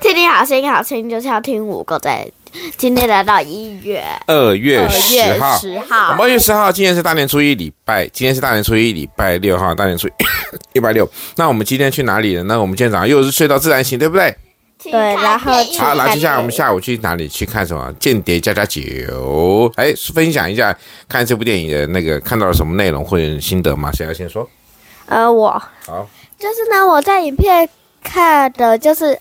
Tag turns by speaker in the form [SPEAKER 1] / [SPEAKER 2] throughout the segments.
[SPEAKER 1] 听听好声音，好声音就是要听五个在。今天来到一月
[SPEAKER 2] 二月十号，
[SPEAKER 1] 十
[SPEAKER 2] 号，二月十号，今天是大年初一，礼拜，今天是大年初一，礼拜六哈，大年初一，礼拜六。那我们今天去哪里呢？那我们今天早上又是睡到自然醒，对不对？
[SPEAKER 1] 对，然后
[SPEAKER 2] 好，来，接下来我们下午去哪里去看什么？间谍加加酒，哎，分享一下看这部电影的那个看到了什么内容或者心得吗？谁要先说？
[SPEAKER 1] 呃，我
[SPEAKER 2] 好，
[SPEAKER 1] 就是呢，我在影片看的就是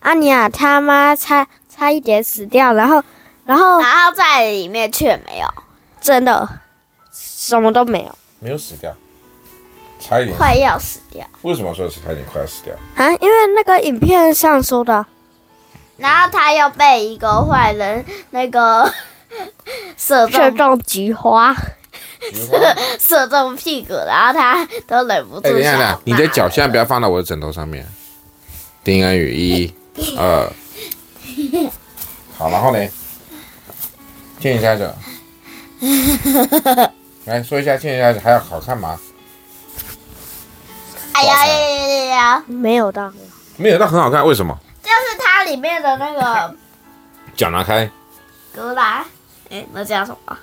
[SPEAKER 1] 阿尼亚他妈差。差一点死掉，然后，然后，然后在里面却没有，真的什么都没有，
[SPEAKER 2] 没有死掉，差一点
[SPEAKER 1] 快要死掉。
[SPEAKER 2] 为什么说是差一点快要死掉？
[SPEAKER 1] 啊，因为那个影片上说的，然后他又被一个坏人那个射中，射中菊花，射射中屁股，然后他都忍不住。哎，等一下，
[SPEAKER 2] 你的脚现在不要放到我的枕头上面。丁恩宇，一、二。好，然后呢？见一下子，来说一下见一下子还要好看吗？
[SPEAKER 1] 哎呀呀呀呀！没有到，
[SPEAKER 2] 没有到很好看，为什么？
[SPEAKER 1] 就是它里面的那个
[SPEAKER 2] 脚拿开，
[SPEAKER 1] 哥啦，哎，那叫什么？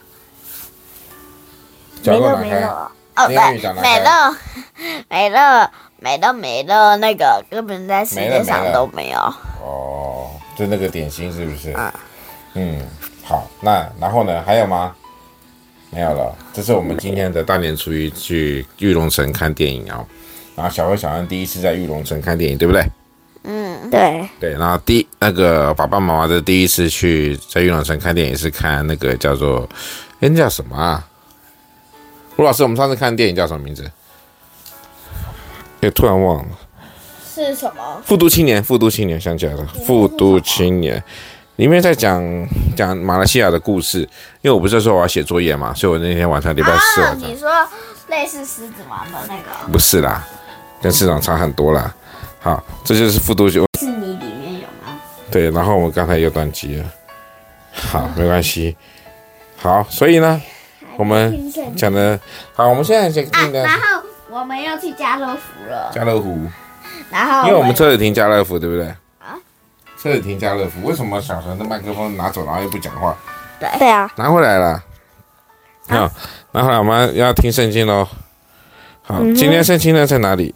[SPEAKER 2] 没了没了哦，对，
[SPEAKER 1] 没了没了 没了没了，那个根本在世界上都没有
[SPEAKER 2] 哦。就那个点心是不是？啊、嗯，好，那然后呢？还有吗？没有了。这是我们今天的大年初一去玉龙城看电影啊、哦。然后小辉、小安第一次在玉龙城看电影，对不对？
[SPEAKER 1] 嗯，对。
[SPEAKER 2] 对，然后第那个爸爸妈妈的第一次去在玉龙城看电影是看那个叫做，哎，那叫什么啊？吴老师，我们上次看电影叫什么名字？哎，突然忘了。
[SPEAKER 1] 是什么？
[SPEAKER 2] 复读青年，复读青年，想起来了，复读青年，里面在讲讲马来西亚的故事。因为我不是说我要写作业嘛，所以我那天晚上礼拜四晚上。
[SPEAKER 1] 你说类似狮子王的那个？
[SPEAKER 2] 不是啦，跟市场差很多啦。好，这就是复读机。
[SPEAKER 1] 是你里面有吗？
[SPEAKER 2] 对，然后我们刚才又断机了。好，没关系。好，所以呢，我们讲的，好，我们现在讲的。
[SPEAKER 1] 然后我们要去家乐福了。
[SPEAKER 2] 家乐福。
[SPEAKER 1] 然后，
[SPEAKER 2] 因为我们车子停家乐福，对不对？
[SPEAKER 1] 啊，
[SPEAKER 2] 车子停家乐福，为什么小陈的麦克风拿走，然后又不讲话？
[SPEAKER 1] 对对啊，
[SPEAKER 2] 拿回来了。好，拿回来，我们要听圣经喽。好，今天圣经呢在哪里？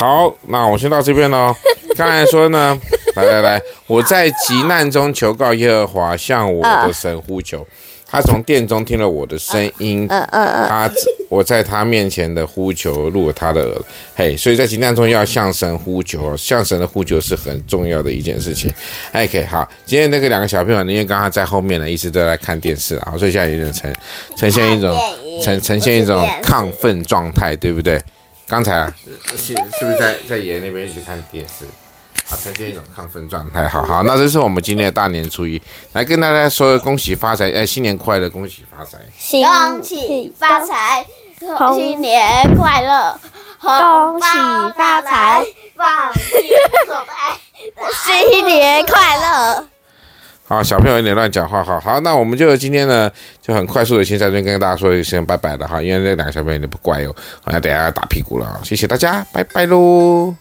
[SPEAKER 2] 好，那我先到这边喽。刚才说呢，来来来，我在急难中求告耶和华，向我的神呼求。他从殿中听了我的声音，他我在他面前的呼求入了他的耳。嘿，所以在急难中要向神呼求，向神的呼求是很重要的一件事情。OK，好，今天那个两个小朋友，因为刚刚在后面呢，一直都在看电视啊，所以现在有点呈呈现一种呈呈现一种亢奋状态，对不对？刚才啊，是是不是在在爷爷那边一直看电视？啊，呈现一种亢奋状态。好好，那这是我们今天的大年初一，来跟大家说恭喜发财，哎，新年快乐，恭喜发财，
[SPEAKER 1] 恭喜发财，新年快乐，恭喜发财，放心走开，新年快乐。
[SPEAKER 2] 啊，小朋友有点乱讲话，好好，那我们就今天呢，就很快速的先在这边跟大家说一声拜拜了哈，因为那两个小朋友有点不乖哦，好像等下要打屁股了，谢谢大家，拜拜喽。